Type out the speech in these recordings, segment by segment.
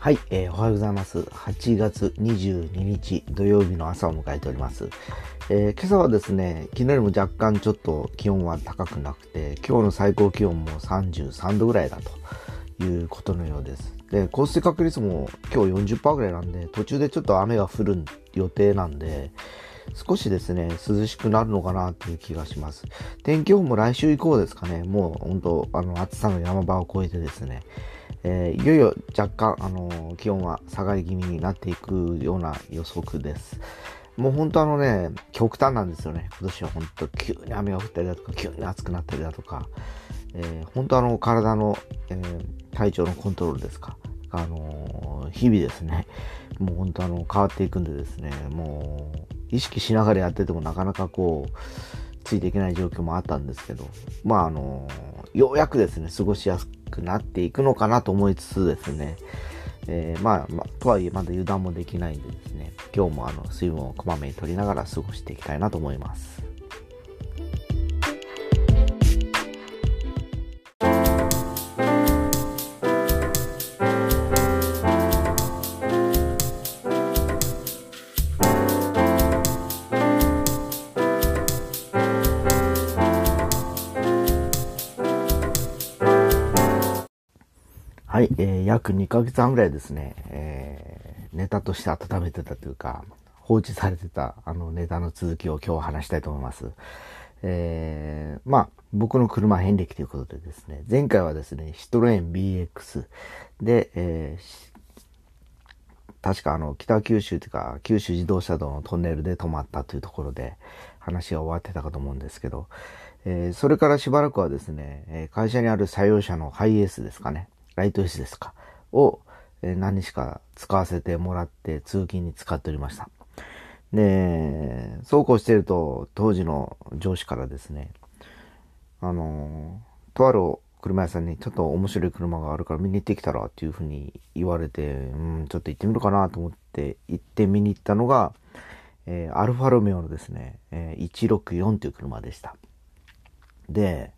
はい、えーおはようございます。8月22日土曜日の朝を迎えております。えー今朝はですね、昨日よりも若干ちょっと気温は高くなくて、今日の最高気温も33度ぐらいだということのようです。で、降水確率も今日40%ぐらいなんで、途中でちょっと雨が降る予定なんで、少しですね、涼しくなるのかなっていう気がします。天気予報も来週以降ですかね、もう本当、あの、暑さの山場を越えてですね、えーいよいよ若干、あのー気温は下がり気味になっていくような予測です。もう本当あのね、極端なんですよね。今年は本当急に雨が降ったりだとか、急に暑くなったりだとか、えー本当あの、体の、えー体調のコントロールですか。あのー日々ですね、もう本当あの、変わっていくんでですね、もう、意識しながらやっててもなかなかこう、ついていけない状況もあったんですけど、まああの、ようやくですね、過ごしやすくくなっていくのかなと思いつつですね、えーまあ、まあ、とはいえまだ油断もできないんでですね、今日もあの、水分をこまめに取りながら過ごしていきたいなと思います。はい、えー約2ヶ月半ぐらいですね、えーネタとして温めてたというか、放置されてたあのネタの続きを今日は話したいと思います。えーまあ、僕の車遍歴ということでですね、前回はですね、シトロエン BX で、えー確かあの、北九州というか、九州自動車道のトンネルで止まったというところで話が終わってたかと思うんですけど、えーそれからしばらくはですね、会社にある採用車のハイエースですかね、ライトエースですか、を、え何日か使わせてもらって通勤に使っておりました。で、そうこうしてると、当時の上司からですね、あのとある車屋さんにちょっと面白い車があるから見に行ってきたらっていうふうに言われて、うん、ちょっと行ってみるかなと思って行って見に行ったのが、えーアルファロメオのですね、えー164という車でした。で、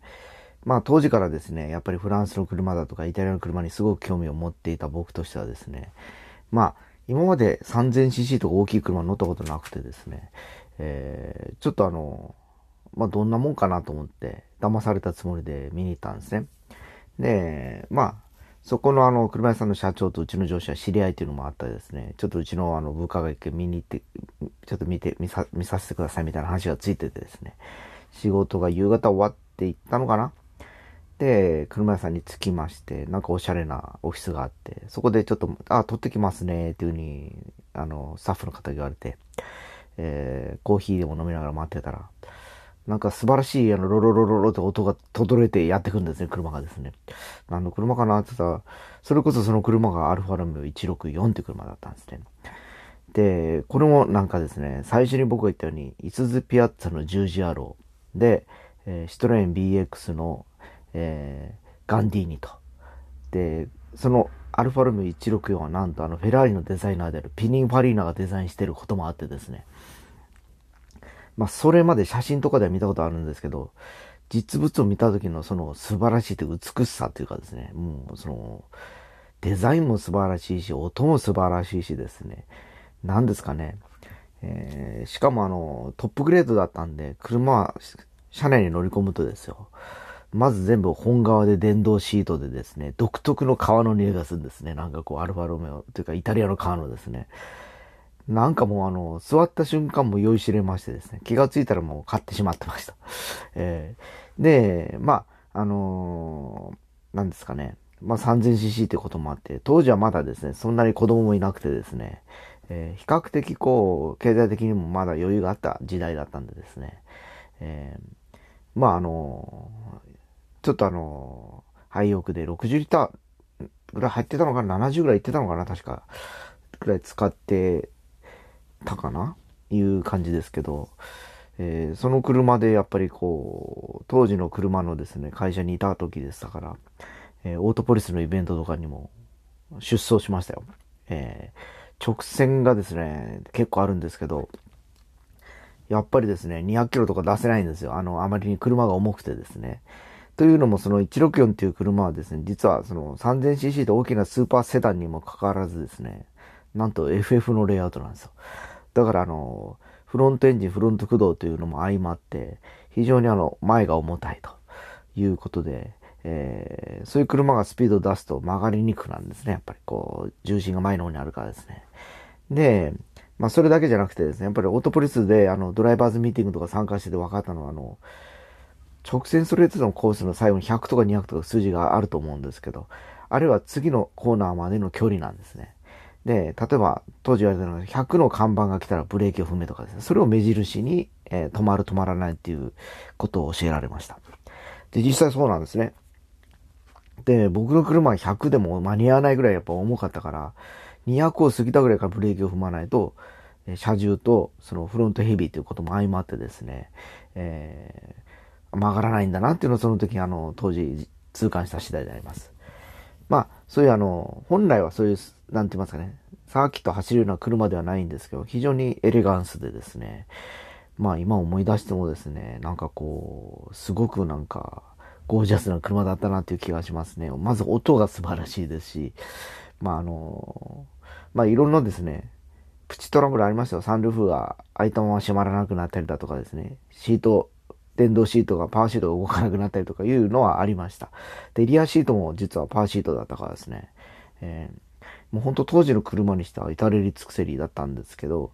まあ当時からですね、やっぱりフランスの車だとかイタリアの車にすごく興味を持っていた僕としてはですね、まあ今まで 3000cc とか大きい車乗ったことなくてですね、えーちょっとあの、まあどんなもんかなと思って騙されたつもりで見に行ったんですね。で、まあそこのあの車屋さんの社長とうちの上司は知り合いっていうのもあったりですね、ちょっとうちのあの部下が一回見に行って、ちょっと見て、見さ、見させてくださいみたいな話がついててですね、仕事が夕方終わって行ったのかな、車屋さんに着きまして、なんかおしゃれなオフィスがあって、そこでちょっと、あ、取ってきますね、っていうふうに、あの、スタッフの方に言われて、えーコーヒーでも飲みながら待ってたら、なんか素晴らしい、あの、ロロロロロって音が轟いてやってくるんですね、車がですね。何の車かな？って言ったら、それこそその車がアルファロメオ164って車だったんですね。で、これもなんかですね、最初に僕が言ったように、イスズピアッツァの十字アローで、えーシトロエン BX の、えーガンディーニと。で、そのアルファロメオ164はなんとあのフェラーリのデザイナーであるピニン・ファリーナがデザインしてることもあってですね。まあそれまで写真とかでは見たことあるんですけど、実物を見た時のその素晴らしいという美しさというかですね、もうその、デザインも素晴らしいし、音も素晴らしいしですね、何ですかね、えーしかもあの、トップグレードだったんで、車は車内に乗り込むとですよ、まず全部本革で電動シートでですね、独特の革の匂いがするんですね。なんかこう、アルファロメオというかイタリアの革のですね。なんかもうあの、座った瞬間も酔いしれましてですね、気がついたらもう買ってしまってました。えーで、まあ、あのーなんですかね、まあ 3000cc ってこともあって、当時はまだですね、そんなに子供もいなくてですね、えー比較的こう、経済的にもまだ余裕があった時代だったんでですね、えーまああのーちょっとあのー廃屋で60リッターぐらい入ってたのかな ?70 ぐらいいってたのかな？確か。ぐらい使ってたかな？いう感じですけど、えーその車でやっぱりこう、当時の車のですね、会社にいた時でしたから、えーオートポリスのイベントとかにも出走しましたよ。えー直線がですね、結構あるんですけど、やっぱりですね、200キロとか出せないんですよ。あの、あまりに車が重くてですね。というのもその164っていう車はですね、実はその 3000cc と大きなスーパーセダンにもかかわらずですね、なんと FF のレイアウトなんですよ。だからあの、フロントエンジン、フロント駆動というのも相まって、非常にあの、前が重たいということで、えー、そういう車がスピードを出すと曲がりにくくなるんですね。やっぱりこう、重心が前の方にあるからですね。で、まあそれだけじゃなくてですね、やっぱりオートポリスであのドライバーズミーティングとか参加してて分かったのは、あの、直線ストレートのコースの最後に100とか200とか数字があると思うんですけど、あれは次のコーナーまでの距離なんですね。で、例えば当時言われたのが100の看板が来たらブレーキを踏めとかですね、それを目印に、えー、止まる止まらないっていうことを教えられました。で、実際そうなんですね。で、僕の車は100でも間に合わないぐらいやっぱ重かったから、200を過ぎたぐらいからブレーキを踏まないと、車重とそのフロントヘビーということも相まってですね、え、曲がらないんだなっていうのをその時あの、当時痛感した次第であります。まあ、そういうあの、本来はそういう、なんて言いますかね、サーキット走るような車ではないんですけど、非常にエレガンスでですね、まあ今思い出してもですね、なんかこう、すごくなんか、ゴージャスな車だったなっていう気がしますね。まず音が素晴らしいですし、まああの、まあいろんなですね、プチトラブルありましたよ。サンルーフが開いたまま閉まらなくなったりだとかですね、シート、電動シートがパワーシートが動かなくなったりとかいうのはありました。で、リアシートも実はパワーシートだったからですね、えー、もうほんと当時の車にしては至れり尽くせりだったんですけど、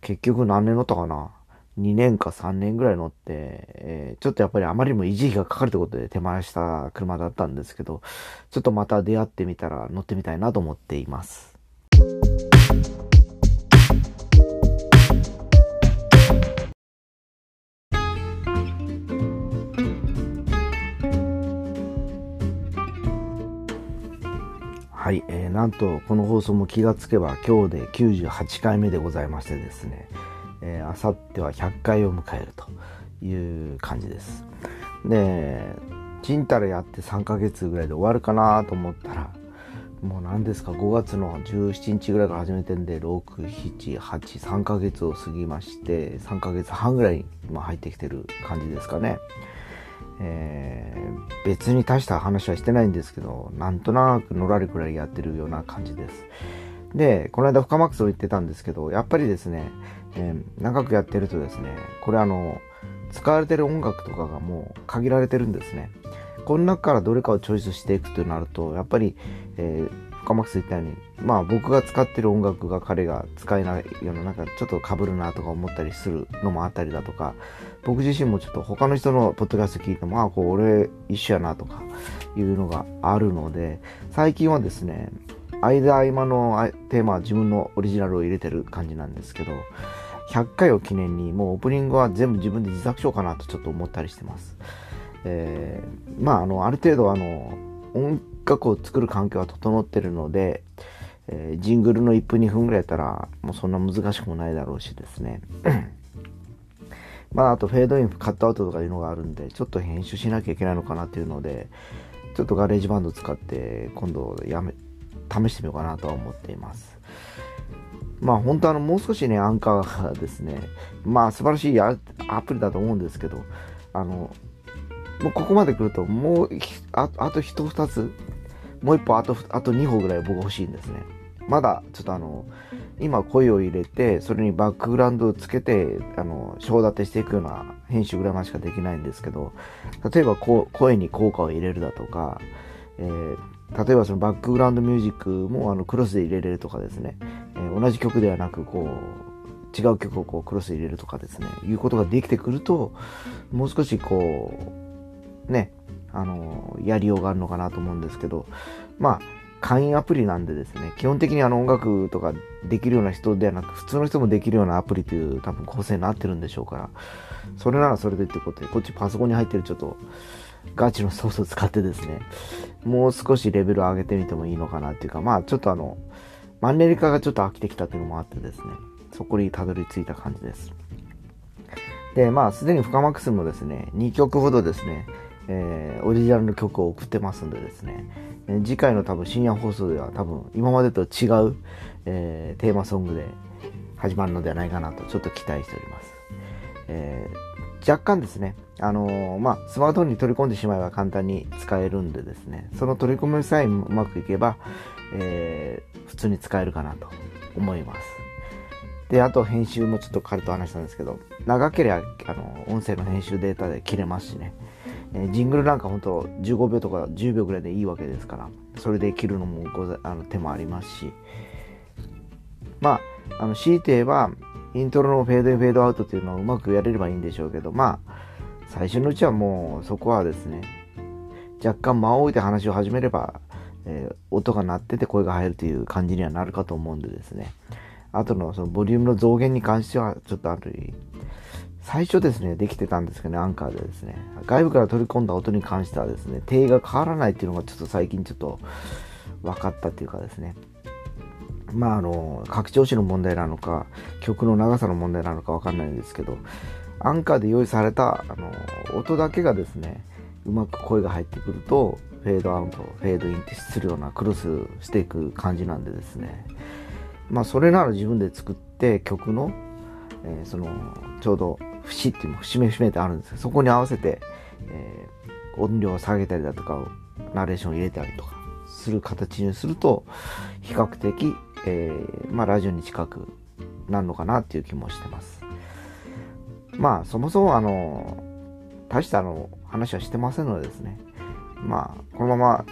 結局何年乗ったかな？2年か3年ぐらい乗って、えー、ちょっとやっぱりあまりにも維持費がかかるということで手前した車だったんですけど、ちょっとまた出会ってみたら乗ってみたいなと思っています。なんとこの放送も気がつけば今日で98回目でございましてですね、えー、あさっては100回を迎えるという感じです。で、ちんたらやって3ヶ月ぐらいで終わるかなと思ったら、もう何ですか、5月の17日ぐらいから始めてんで、6、7、8、3ヶ月を過ぎまして、3ヶ月半ぐらい今入ってきてる感じですかね。えー、別に大した話はしてないんですけど、なんとなくのらりくらいやってるような感じです。で、この間深マックスを言ってたんですけど、やっぱりですね、えー、長くやってるとですね、これあの、使われてる音楽とかがもう限られてるんですね。この中からどれかをチョイスしていくとなると、やっぱり、えー、深マックス言ったように、まあ僕が使ってる音楽が彼が使えないような、なんかちょっと被るなとか思ったりするのもあったりだとか、僕自身もちょっと他の人のポッドキャスト聞いても、ああ、こう俺一緒やなとかいうのがあるので、最近はですね、間合間のテーマは自分のオリジナルを入れてる感じなんですけど、100回を記念にもうオープニングは全部自分で自作しようかなとちょっと思ったりしてます。えー、まあ、あの、ある程度あの、音楽を作る環境は整ってるので、えー、ジングルの1分2分ぐらいやったら、もうそんな難しくもないだろうしですね。まあ、あとフェードイン、カットアウトとかいうのがあるんで、ちょっと編集しなきゃいけないのかなっていうので、ちょっと GarageBand 使って今度やめ、試してみようかなとは思っています。まあ本当あのもう少しね、アンカーがですね、まあ素晴らしいアプリだと思うんですけど、あの、もうここまで来ると、もうああと1、2つ、もう1歩、あと、あと2歩ぐらい僕欲しいんですね。まだちょっとあの、今声を入れて、それにバックグラウンドをつけて、あの、章立てしていくような編集ぐらいましかできないんですけど、例えばこう声に効果を入れるだとか、えー、例えばそのバックグラウンドミュージックもあのクロスで入れれるとかですね、えー、同じ曲ではなくこう違う曲をこうクロス入れるとかですね。いうことができてくるともう少しこうねあのやりようがあるのかなと思うんですけどまあ会員アプリなんでですね基本的にあの音楽とかできるような人ではなく普通の人もできるようなアプリという多分構成になってるんでしょうからそれならそれでってことでこっちパソコンに入ってるちょっとガチのソースを使ってですね、もう少しレベル上げてみてもいいのかなっていうか、まあちょっとあの、マンネリ化がちょっと飽きてきたっていうのもあってですね、そこにたどり着いた感じです。で、まあすでに深マックスもですね、2曲ほどですね、えー、オリジナルの曲を送ってますんでですね、えー、次回の多分深夜放送では多分今までと違う、えー、テーマソングで始まるのではないかなとちょっと期待しております。えー若干ですね、あの、まあ、スマートフォンに取り込んでしまえば簡単に使えるんでですね、その取り込みさえうまくいけば、え、普通に使えるかなと思います。で、あと編集もちょっと彼と話したんですけど、長ければ、あの、音声の編集データで切れますしね、え、ジングルなんか本当15秒とか10秒ぐらいでいいわけですから、それで切るのもござあの手もありますし、まあ、あの、強いて言えば、イントロのフェードインフェードアウトっていうのをうまくやれればいいんでしょうけど、まあ、最初のうちはもうそこはですね、若干間を置いて話を始めれば、えー、音が鳴ってて声が入るという感じにはなるかと思うんでですね、後のそのボリュームの増減に関してはちょっとある最初ですね、できてたんですけどね、アンカーでですね、外部から取り込んだ音に関してはですね、定が変わらないっていうのがちょっと最近ちょっと分かったっていうかですね、まああの、拡張子の問題なのか、曲の長さの問題なのかわかんないんですけど、アンカーで用意されたあの音だけがですね、うまく声が入ってくると、フェードアウト、フェードインってするようなクロスしていく感じなんでですね、まあそれなら自分で作って曲の、えー、その、ちょうど節っていうの節目節目ってあるんですけど、そこに合わせて、えー、音量を下げたりだとか、ナレーションを入れたりとかする形にすると、比較的えー、まあ、ラジオに近くなるのかなっていう気もしてます。まあ、そもそもあの、大したあの、話はしてませんのでですね。まあ、このまま、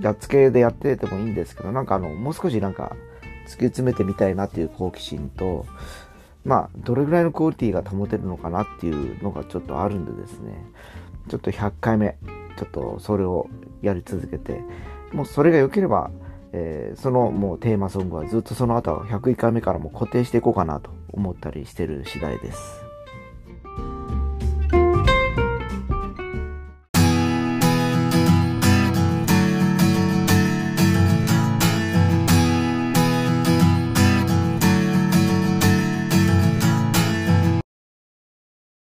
やっつけでやっててもいいんですけど、なんかあの、もう少しなんか、突き詰めてみたいなっていう好奇心と、まあ、どれぐらいのクオリティが保てるのかなっていうのがちょっとあるんでですね、ちょっと100回目、ちょっとそれをやり続けて、もうそれが良ければ、えー、そのもうテーマソングはずっとその後101回目からも固定していこうかなと思ったりしてる次第です。